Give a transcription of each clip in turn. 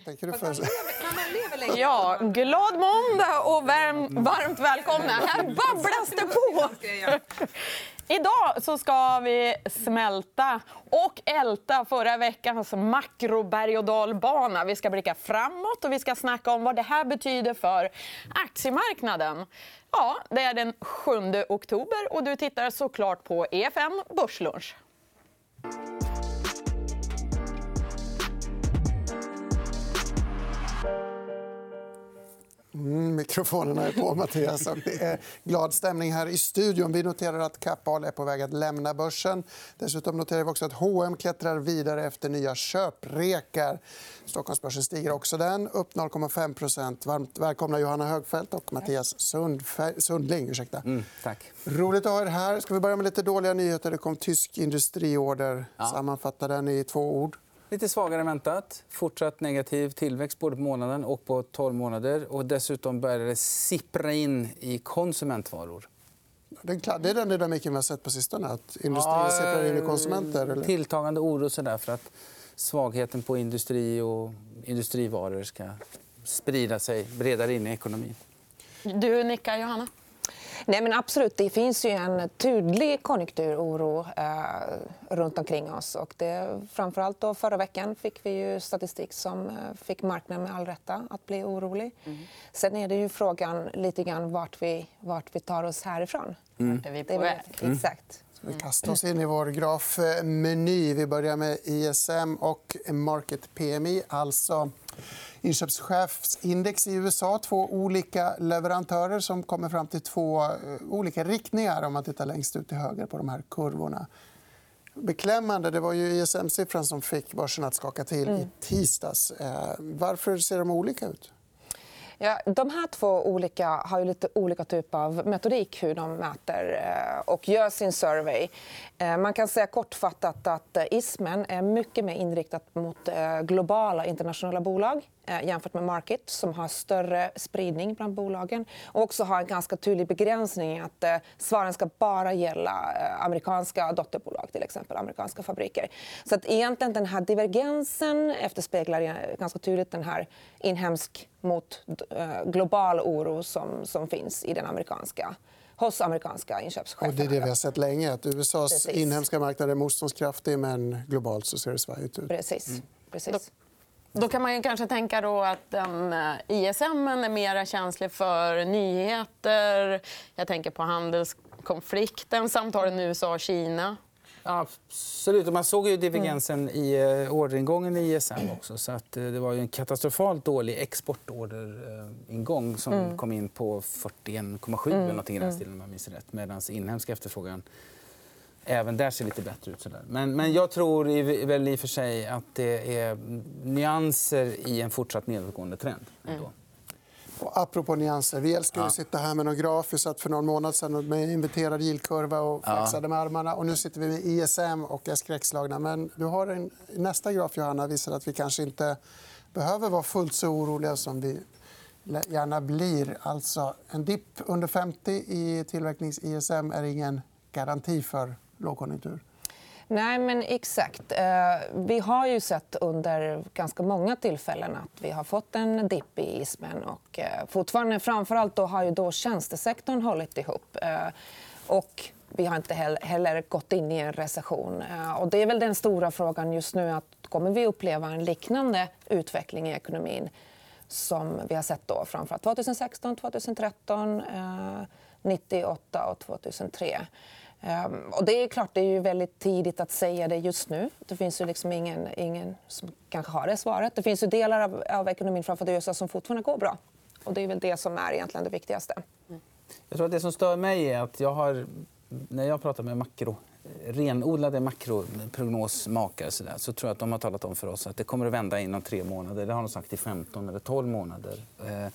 Vad tänker du för... Ja, glad måndag och varm, varmt välkomna. Här babblas det på. Idag så ska vi smälta och älta förra veckans makroberg och dalbana. Vi ska blicka framåt och vi ska snacka om vad det här betyder för aktiemarknaden. Ja, det är den 7 oktober och du tittar såklart på EFN Börslunch. Mm, mikrofonerna är på, Mattias. Och det är glad stämning här i studion. Vi noterar att Kappahl är på väg att lämna börsen. Dessutom noterar vi också att H&M klättrar vidare efter nya köprekar. Stockholmsbörsen stiger också den, upp 0,5 Varmt välkomna Johanna Högfeldt och Mattias Sundling. Ursäkta. Mm, tack. Roligt att ha er här. Ska vi börja med lite dåliga nyheter. Det kom tysk industriorder. Ja. Sammanfatta den i två ord. Lite svagare än väntat. Fortsatt negativ tillväxt både på månaden och på 12 månader. Och dessutom börjar det sippra in i konsumentvaror. Det är den dynamiken vi har sett på sistone. Att industrin ja, sipprar in i konsumenter. Eller? Tilltagande oro så där, för att svagheten på industri och industrivaror ska sprida sig bredare in i ekonomin. Du nickar, Johanna. Nej, men absolut. Det finns ju en tydlig konjunkturoro eh, runt omkring oss. Och det, framförallt då förra veckan fick vi ju statistik som eh, fick marknaden med all rätta att bli orolig. Mm. Sen är det ju frågan lite grann vart vi, vart vi tar oss härifrån. Mm. Vart är vi på väg? Exakt. Vi kastar oss in i vår grafmeny. Vi börjar med ISM och Market PMI. Alltså inköpschefsindex i USA. Två olika leverantörer som kommer fram till två eh, olika riktningar om man tittar längst ut till höger på de här kurvorna. Beklämmande. Det var ju ISM-siffran som fick börsen att skaka till i mm. tisdags. Eh, varför ser de olika ut? Ja, de här två olika har ju lite olika typ av metodik hur de mäter eh, och gör sin survey. Eh, man kan säga kortfattat att eh, ISMen är mycket mer inriktad mot globala internationella bolag jämfört med Market som har större spridning bland bolagen och också har en ganska tydlig begränsning att svaren ska bara gälla amerikanska dotterbolag, till exempel amerikanska fabriker. Så att egentligen den här divergensen efterspeglar ganska tydligt den här inhemsk mot global oro som, som finns i den amerikanska hos amerikanska inköpschefer. det är det vi har sett länge. Att USAs Precis. inhemska marknad är motståndskraftig men globalt så ser det svajigt ut. Precis. Mm. Precis. Då kan man kanske tänka då att den eh, ISM är mer känslig för nyheter. Jag tänker på handelskonflikten, samtalen USA och Kina. Absolut. Man såg ju divergensen mm. i eh, orderingången i ISM. också. Så att eh, det var en katastrofalt dålig exportorderingång som mm. kom in på 41,7 mm. eller i den mm. stilen, om man minns rätt. Medan inhemsk efterfrågan även där ser lite bättre ut. Men, men jag tror väl i och för sig att det är nyanser i en fortsatt nedåtgående trend. Mm. Och apropå nyanser, vi älskar att sitta här med någon graf. Vi satt för någon månad sen med inverterad yieldkurva och flexade med armarna. Och nu sitter vi med ISM och är skräckslagna. Men du har en... nästa graf Johanna, visar att vi kanske inte behöver vara fullt så oroliga som vi gärna blir. Alltså, en dipp under 50 i tillverknings-ISM är ingen garanti för lågkonjunktur. Nej, men exakt. Eh, vi har ju sett under ganska många tillfällen att vi har fått en dipp i ismen. Och eh, fortfarande, framförallt då har ju då tjänstesektorn hållit ihop. Eh, och vi har inte heller gått in i en recession. Och det är väl den stora frågan just nu. att Kommer vi uppleva en liknande utveckling i ekonomin som vi har sett då, framförallt 2016, 2013, 1998 och 2003? Ehm, och det är klart, det är ju väldigt tidigt att säga det just nu. Det finns ju liksom ingen, ingen som kanske har det svaret. Det finns ju delar av, av ekonomin framför allt USA som fortfarande går bra. Och det är väl det som är egentligen det viktigaste. Mm. Jag tror att det som stör mig är att jag har, när jag pratar med makro renodlade makroprognosmakare så, så tror jag att de har talat om för oss att det kommer att vända inom tre månader. Det har de sagt i 15 eller 12 månader. Eh,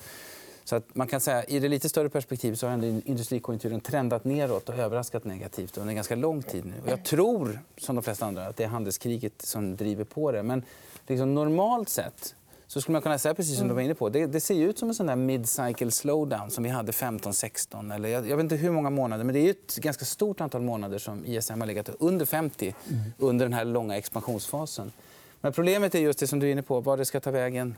så att man kan säga, I det lite större perspektivet så har industrikonjunkturen trendat neråt och överraskat negativt under ganska lång tid. nu. Och jag tror, som de flesta andra, att det är handelskriget som driver på det. Men liksom normalt sett så skulle man kunna säga precis som du var inne på. Det, det ser ut som en sån där mid-cycle slowdown som vi hade 15-16. Eller jag, jag, vet inte hur många månader, men det är ett ganska stort antal månader som ISM har legat under 50 mm. under den här långa expansionsfasen. Men problemet är just det som du är inne på, var det ska ta vägen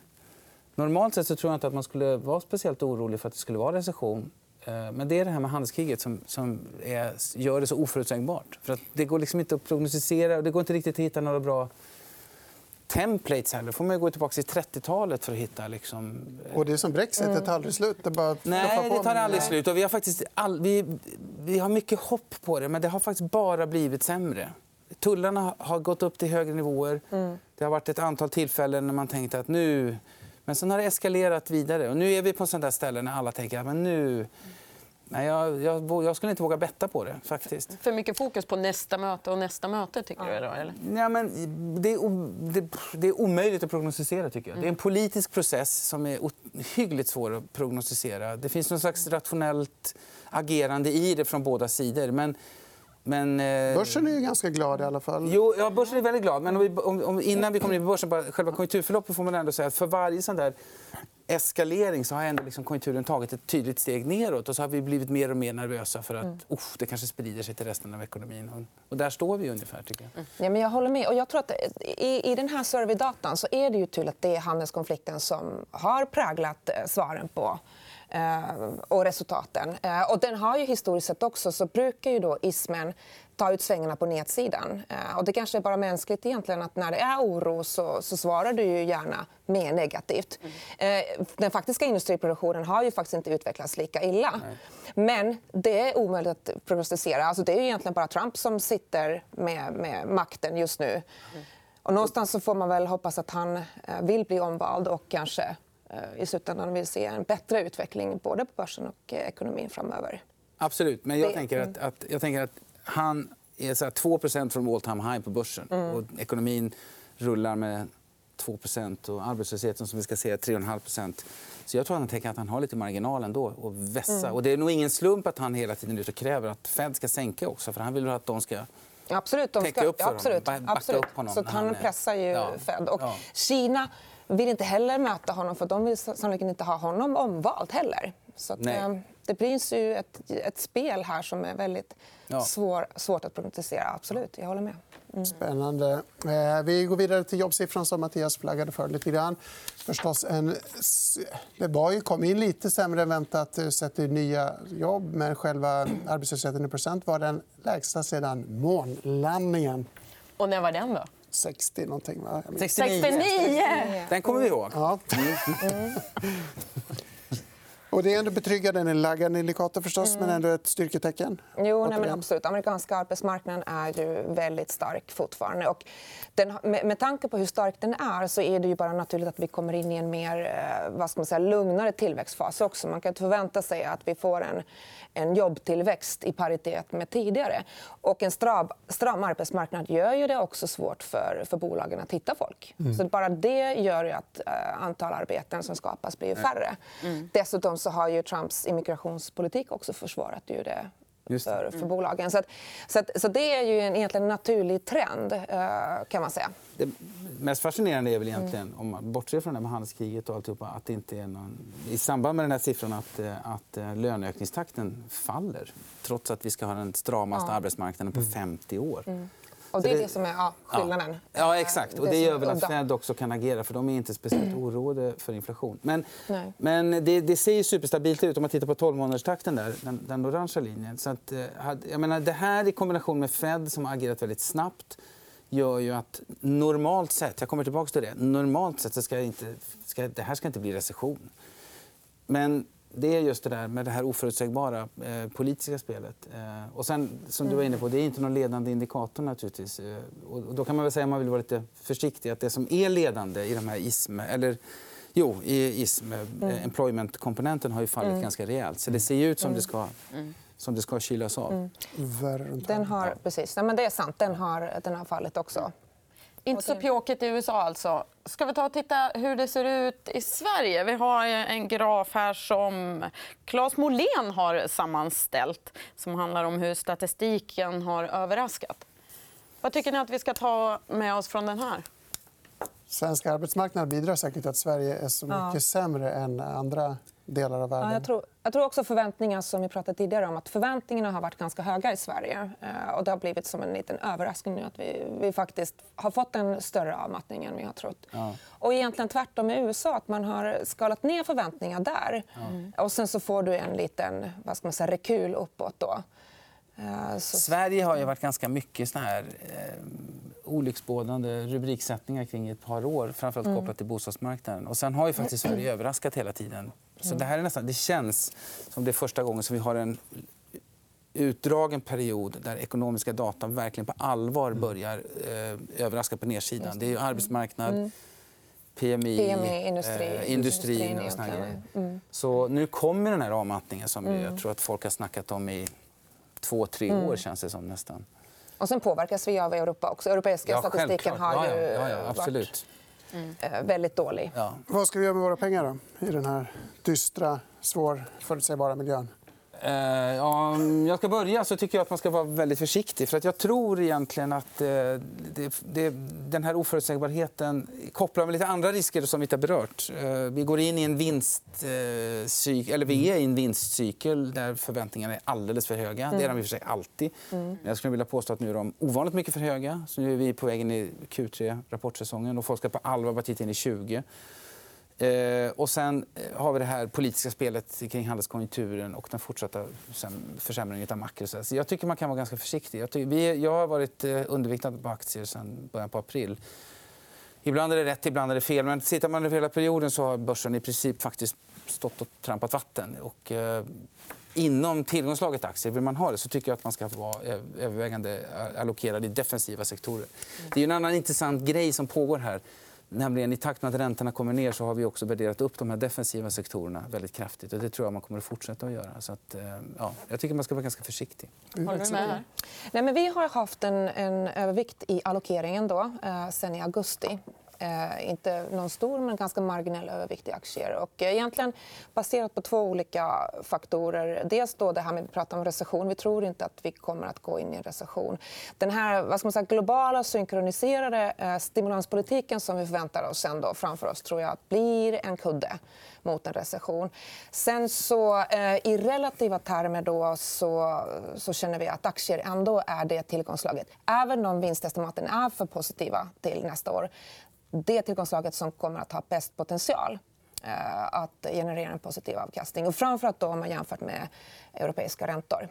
Normalt sett så tror jag inte att man skulle vara speciellt orolig för att det skulle vara recession. Eh, men det är det här med handelskriget som, som är, gör det så oförutsägbart. För att det går liksom inte att prognostisera och det går inte riktigt att hitta några bra templates heller. får man gå tillbaka till 30-talet för att hitta... Liksom... Och det är som Brexit, det tar aldrig slut. Det bara Nej, det tar aldrig slut. Och vi, har faktiskt all... vi, vi har mycket hopp på det, men det har faktiskt bara blivit sämre. Tullarna har gått upp till högre nivåer. Mm. Det har varit ett antal tillfällen när man tänkte att nu... Men sen har det eskalerat vidare. Och nu är vi på sånt där ställe när alla tänker att nu... Nej, jag, jag, jag, skulle inte våga betta på det. faktiskt. För mycket fokus på nästa möte och nästa möte? tycker ja. du? Då, eller? Ja, men det, är, det, det, är omöjligt att prognostisera. tycker jag. Mm. Det är en politisk process som är hyggligt svår att prognostisera. Det finns någon slags rationellt agerande i det från båda sidor. Men men, eh... Börsen är ju ganska glad i alla fall. Jo, ja, börsen är väldigt glad. Men om vi, om, om, innan vi kommer in på börsen, bara själva konjunkturförloppet får man ändå säga att för varje sån där eskalering så har ändå liksom konjunkturen tagit ett tydligt steg neråt. Och så har vi blivit mer och mer nervösa för att mm. det kanske sprider sig till resten av ekonomin. Och, där står vi ungefär. tycker jag. Mm. Ja, men jag håller med. Och jag tror att i, I den här surveydatan så är det ju tydligt att det är handelskonflikten som har präglat eh, svaren på Eh, och resultaten. Eh, och den har ju historiskt sett också så brukar ju då ismen ta ut svängarna på nedsidan. Eh, och det kanske är bara mänskligt egentligen att när det är oro så, så svarar du ju gärna mer negativt. Mm. Den faktiska industriproduktionen har ju faktiskt inte utvecklats lika illa. Nej. Men det är omöjligt att prognostisera. Alltså det är egentligen bara Trump som sitter med, med makten just nu. Mm. Och någonstans så får man väl hoppas att han vill bli omvald och kanske Eh, i slutändan vill se en bättre utveckling både på börsen och eh, ekonomin framöver. Absolut. Men jag, tänker att, att, jag tänker att han är så 2% från all time high på börsen. Mm. Och ekonomin rullar med 2% och arbetslösheten som vi ska se är 3,5% Så jag tror att han tänker att han har lite marginal ändå och vässa. Mm. Och det är nog ingen slump att han hela tiden ut och kräver att Fed ska sänka också. För han vill att de ska Absolut, de ska, upp för absolut, honom, absolut. upp honom. Så han pressar ju ja. Fed. Och ja. Kina vill inte heller möta honom för de vill sannolikt inte ha honom omvald heller. Så att, eh, det blir ju ett, ett spel här som är väldigt ja. svår, svårt att prognostisera. Absolut, jag håller med. Mm. Spännande. Eh, vi går vidare till jobbsiffran som Mattias flaggade för. lite grann. Förstås en... Det var ju, kom in lite sämre än väntat eh, sett till nya jobb. Men själva arbetslösheten i procent var den lägsta sedan månlandningen. Och när var den? då? 60 någonting. Va? 69. 69. Den kommer vi ihåg. Ja. Mm. Och det är ändå betryggande. En laggande indikator förstås, mm. men ändå ett styrketecken. Jo, nej, men absolut. Amerikanska arbetsmarknaden är ju väldigt stark fortfarande. Och den, med, med tanke på hur stark den är så är det ju bara naturligt att vi kommer in i en mer eh, vad ska man säga, lugnare tillväxtfas också. Man kan inte förvänta sig att vi får en, en jobbtillväxt i paritet med tidigare. Och en stram, stram arbetsmarknad gör ju det också svårt för, för bolagen att hitta folk. Mm. Så bara det gör att uh, antal arbeten som skapas blir färre. Mm. Dessutom så har ju Trumps immigrationspolitik också försvarat ju det för, för bolagen. Så, att, så, att, så det är ju en, egentligen en naturlig trend, uh, kan man säga. Det mest fascinerande är väl egentligen, om man bortser från det med handelskriget och alltihopa, att det inte är någon... i samband med den här siffran att, eh, att eh, löneökningstakten faller trots att vi ska ha den stramaste ja. arbetsmarknaden på 50 mm. år. Mm. Och det är det som är ja, skillnaden. Ja, ja exakt. Och det gör väl att Fed också kan agera för de är inte speciellt oroade för inflation. Men, men det, det ser ju superstabilt ut om man tittar på 12 månaderstakten där, den, den orangea linjen. Så att, eh, jag menar, det här i kombination med Fed som har agerat väldigt snabbt gör ju att normalt sett, jag kommer tillbaka till det, normalt sett så ska inte, ska, det här ska inte bli recession. Men det är just det där med det här oförutsägbara eh, politiska spelet. Eh, och sen, som du var inne på, det är inte någon ledande indikator naturligtvis. Eh, och då kan man väl säga, om man vill vara lite försiktig, att det som är ledande i de här ISM, eller Jo, i ISM, eh, mm. employment-komponenten har ju fallit mm. ganska rejält. Så det ser ut som det ska mm som det ska kylas av. Mm. Den har, precis. Nej, men det är sant. Den har, den har fallit också. Inte så pjåkigt i USA. alltså. Ska vi ta och titta hur det ser ut i Sverige? Vi har en graf här som Claes Molén har sammanställt som handlar om hur statistiken har överraskat. Vad tycker ni att vi ska ta med oss från den här? Svensk arbetsmarknad bidrar säkert till att Sverige är så mycket ja. sämre än andra delar av världen. Ja, jag, tror, jag tror också förväntningar som vi pratade tidigare om att förväntningarna har varit ganska höga i Sverige. Eh, och det har blivit som en liten överraskning nu att vi, vi faktiskt har fått en större avmattning än vi har trott. Ja. Och egentligen tvärtom i USA, att man har skalat ner förväntningar där. Ja. Och sen så får du en liten vad ska man säga, rekyl uppåt. Då. Eh, så... Sverige har ju varit ganska mycket såna här eh, olycksbådande rubriksättningar kring ett par år, framförallt mm. kopplat till bostadsmarknaden. Och sen har ju faktiskt Sverige överraskat hela tiden. Så det här är nästan, det känns som det är första gången som vi har en utdragen period där ekonomiska data verkligen på allvar mm. börjar eh, överraska på nedsidan. Det är arbetsmarknad, mm. PMI, PMI industri, eh, industrin och såna mm. Så nu kommer den här avmattningen som mm. jag tror att folk har snackat om i två, tre år. Mm. känns det som nästan. Och sen påverkas vi av Europa också. Europeiska ja, statistiken har ju ja, ja, varit mm. väldigt dålig. Vad ska vi göra med våra pengar då? i den här dystra, svårförutsägbara miljön? Ja, om jag ska börja så tycker jag att man ska vara väldigt försiktig. För att jag tror egentligen att uh, det, det, den här oförutsägbarheten kopplar med lite andra risker som vi inte har berört. Uh, vi går in i en vinstcykel, eller vi är i en vinstcykel där förväntningarna är alldeles för höga. Mm. Det är de i och för sig alltid. Mm. Men jag skulle vilja påstå att nu är de ovanligt mycket för höga. Så nu är vi på väg in i Q3, rapportsäsongen, och folk ska på allvar börja titta in i 20. Eh, och sen eh, har vi det här politiska spelet kring handelskonjunkturen och den fortsatta försämringen av makro. Så jag tycker man kan vara ganska försiktig. Jag, tycker, vi, jag har varit eh, underviktad på aktier sedan början på april. Ibland är det rätt, ibland är det fel. Men tittar man över hela perioden så har börsen i princip faktiskt stått och trampat vatten. Och, eh, inom tillgångslaget aktier, vill man ha det, så tycker jag att man ska vara övervägande allokerad i defensiva sektorer. Det är en annan intressant grej som pågår här. Nämligen I takt med att räntorna kommer ner så har vi också värderat upp de här defensiva sektorerna väldigt kraftigt. Och det tror jag man kommer att fortsätta att göra. Så att, eh, ja, jag tycker man ska vara ganska försiktig. Håller du med? Nej, men vi har haft en, en övervikt i allokeringen då, eh, sen i augusti. Eh, inte någon stor, men ganska marginell övervikt i aktier. Och eh, egentligen baserat på två olika faktorer. Dels då det här med att prata om recession. Vi tror inte att vi kommer att gå in i en recession. Den här vad ska man säga, globala synkroniserade eh, stimulanspolitiken som vi förväntar oss sen då, framför oss tror jag blir en kudde mot en recession. Sen så eh, i relativa termer då så, så känner vi att aktier ändå är det tillgångslaget. Även om vinstestimaten är för positiva till nästa år det tillgångslaget som kommer att ha bäst potential eh, att generera en positiv avkastning. Och framförallt då om man jämfört med europeiska räntor.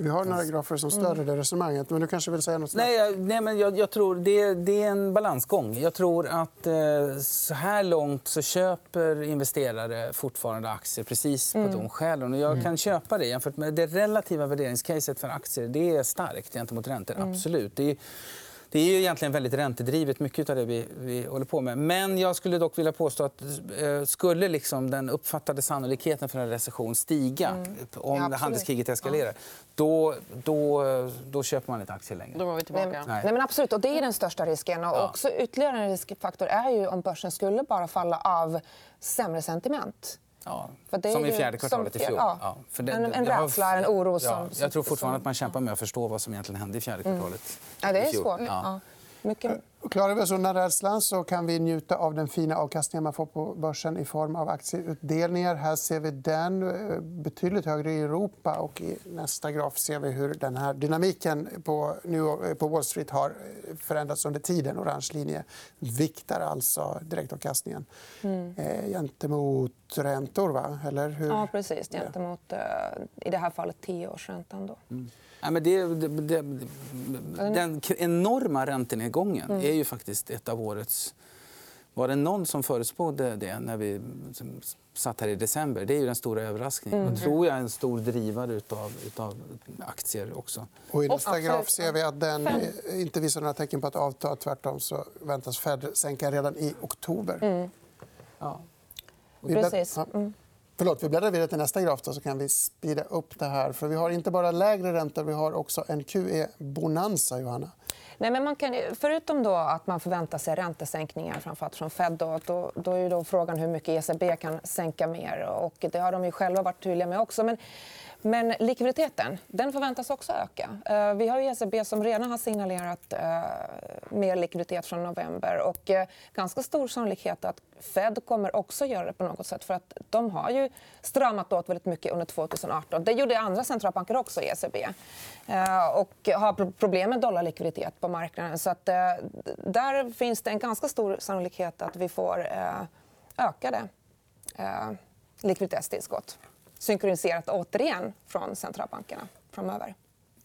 Vi har några grafer som stöder mm. det resonemanget. Men du kanske vill säga något snabbt? Nej, jag, nej, men jag, jag tror det, det, är en balansgång. Jag tror att eh, så här långt så köper investerare fortfarande aktier precis på mm. de skälen. Och jag mm. kan köpa det jämfört med det relativa värderingscaset för aktier. Det är starkt gentemot räntor. Mm. Absolut. Det är, det är ju egentligen väldigt räntedrivet, mycket av det vi, vi håller på med. Men jag skulle dock vilja påstå att eh, skulle liksom den uppfattade sannolikheten för en recession stiga mm. om ja, handelskriget eskalerar, ja. då, då, då köper man inte aktier längre. Då går vi tillbaka. Nej. Nej. men absolut, och det är den största risken. Och också ytterligare en riskfaktor är ju om börsen skulle bara falla av sämre sentiment. Ja, som i fjärde kvartalet i fjol. Ja, ja. Det, en, en rädsla, en oro. Som, ja, jag tror fortfarande att man kämpar med att förstå vad som egentligen hände i fjärde mm. kvartalet. Mm. Ja, det är svårt. Ja. Mycket... Klarar vi oss undan rädslan så kan vi njuta av den fina avkastningen man får på börsen i form av aktieutdelningar. Här ser vi den eh, betydligt högre i Europa. och I nästa graf ser vi hur den här dynamiken på, på Wall Street har eh, förändrats under tiden. Orange linje viktar alltså direktavkastningen mm. eh, gentemot räntor. Va? Eller hur? Ja, precis. Gentemot, eh, i det här fallet, tioårsräntan. Då. Mm. Ja, men det, det, det, den enorma räntenedgången mm. är ju faktiskt ett av årets... Var det någon som förutspådde det när vi satt här i december? Det är ju den stora överraskningen. Mm. Och tror jag är en stor drivare utav, utav aktier också. Och I nästa graf ser vi att den inte visar några tecken på att avta. Tvärtom så väntas Fed sänka redan i oktober. Mm. Ja. Precis. Mm. Förlåt, vi bläddrar vidare till nästa graf då, så kan vi speeda upp det här. För vi har inte bara lägre räntor, vi har också en QE-bonanza. Johanna. Nej, men man kan, förutom då att man förväntar sig räntesänkningar framförallt från Fed då, då, då är då frågan hur mycket ECB kan sänka mer. Och det har de ju själva varit tydliga med också. Men men likviditeten den förväntas också öka. Eh, vi har ECB som redan har signalerat eh, mer likviditet från november. och eh, ganska stor sannolikhet att Fed kommer också göra det på något sätt. för att De har ju stramat åt väldigt mycket under 2018. Det gjorde andra centralbanker också, ECB. Och har problem med dollarlikviditet på marknaden. Så att, där finns det en ganska stor sannolikhet att vi får ökade likviditetstillskott synkroniserat återigen från centralbankerna framöver.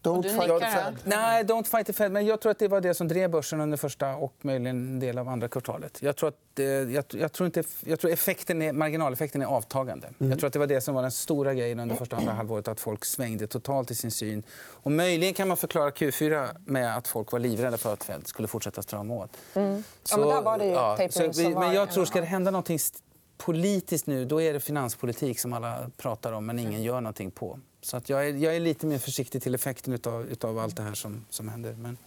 Don't fight the Fed. Nej, don't fight the Fed. Men jag tror att det var det som drev börsen under första och möjligen en del av andra kvartalet. Jag tror att, eh, jag, jag, tror inte, jag tror effekten är, marginaleffekten är avtagande. Mm. Jag tror att det var det som var den stora grejen under första andra halvåret. Att folk svängde totalt i sin syn. Och möjligen kan man förklara Q4 med att folk var livrädda för att Fed skulle fortsätta strama åt. Mm. Så, ja, men där var det ju ja, så, Men jag tror ska det hända någonting politiskt nu, då är det finanspolitik som alla pratar om men ingen gör någonting på. Så att jag, är, jag är lite mer försiktig till effekten av utav allt det här som, som händer. Men...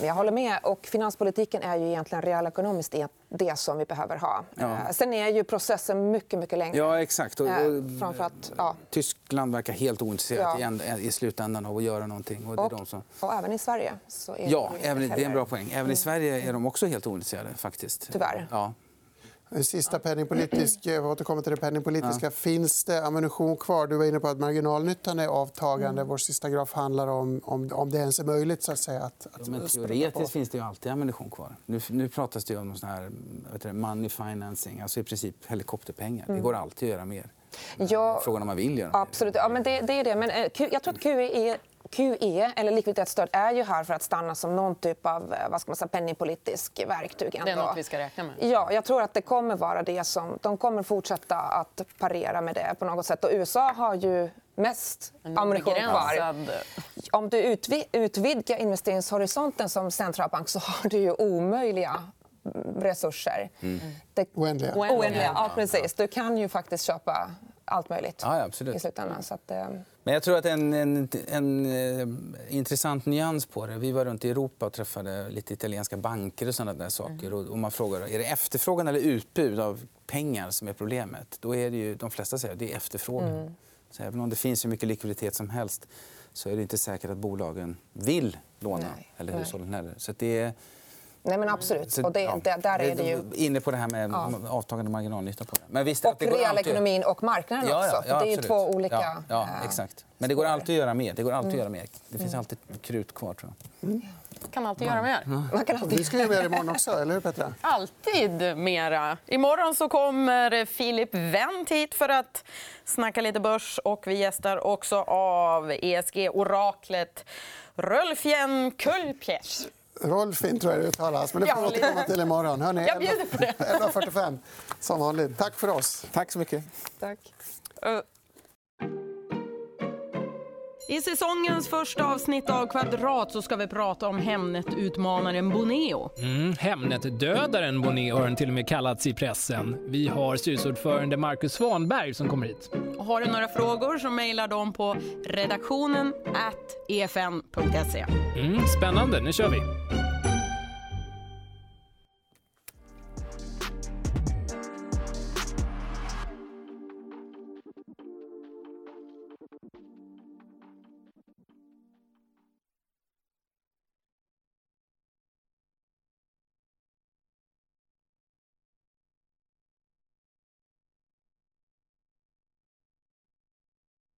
Jag håller med. Och finanspolitiken är ju egentligen realekonomiskt det som vi behöver ha. Ja. Eh, sen är ju processen mycket, mycket längre. Ja, exakt. Och, eh, och, ja. Tyskland verkar helt ointresserat ja. i, slutändan av att göra någonting. Och, det är och, de som... och även i Sverige. Så är ja, det, även, det är en bra poäng. Även i Sverige är de också helt ointresserade. faktiskt. Tyvärr. Ja. Sista penningpolitisk, jag återkommer till det penningpolitiska. Ja. Finns det ammunition kvar? Du var inne på att marginalnyttan är avtagande. Mm. Vår sista graf handlar om, om, om det ens är möjligt. Så att säga, att, att ja, teoretiskt finns det ju alltid ammunition kvar. Nu, nu pratas det om sån här, vet money financing, alltså i princip helikopterpengar. Mm. Det går alltid att göra mer. Ja, Frågan om man vill göra Absolut. Ja, men det, det är det. Men, eh, jag tror att QE QE, eller likviditetsstöd, är ju här för att stanna som någon typ av eh, vad ska man säga, penningpolitisk verktyg. Ändå. Det är något vi ska räkna med? Ja, jag tror att det kommer vara det som... De kommer fortsätta att parera med det på något sätt. Och USA har ju mest ammunition kvar. Om du utvidgar investeringshorisonten som centralbank så har du ju omöjliga resurser. Mm. Det... Oändliga. Oändliga. Ja, precis. Du kan ju faktiskt köpa allt möjligt ja, absolut. i slutändan. Så att, eh... Men jag tror att en, en, en, en, eh, intressant nyans på det... Vi var runt i Europa och träffade lite italienska banker och såna där saker. Mm. Och man frågar är det efterfrågan eller utbud av pengar som är problemet. Då är det ju, de flesta säger att det är efterfrågan. Mm. Så även om det finns hur mycket likviditet som helst så är det inte säkert att bolagen vill låna. Nej. eller hushållen heller. Så det är, Nej, men absolut. Så, och det, ja, där är det ju... Inne på det här med ja. avtagande marginalnytta. På det. Men visst, och realekonomin och marknaden ja, också. Ja, det är ju två olika... Ja, ja, exakt. Men det går alltid att göra mer. Det, går alltid att göra mer. det finns mm. alltid krut kvar. Tror jag. Mm. kan alltid göra mer. Man kan alltid... Vi ska göra mer imorgon också, eller hur Petra? Alltid mera. Imorgon så kommer Filip Wendt hit för att snacka lite börs. Och vi gästar också av ESG-oraklet Rölfjen Kullpjäs. Rolfin tror jag det uttalas, men det får vi återkomma till imorgon. Hörrni, på det. 11.45 som vanligt. Tack för oss. Tack så mycket. Tack. I säsongens första avsnitt av Kvadrat så ska vi prata om Hemnet-utmanaren Boneo. Mm, Hemnet-dödaren Boneo har den till och med kallats i pressen. Vi har styrelseordförande Marcus Svanberg som kommer hit. Och har du några frågor så mejlar de på redaktionen efn.se. Mm, spännande, nu kör vi!